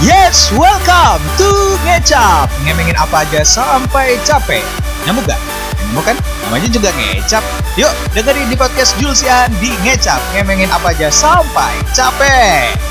Yes, welcome to Ngecap. Ngemengin apa aja sampai capek. Nyamuk gak? Nyamuk kan? Namanya juga Ngecap. Yuk, dengerin di podcast Julsian di Ngecap. Ngemengin apa aja sampai capek.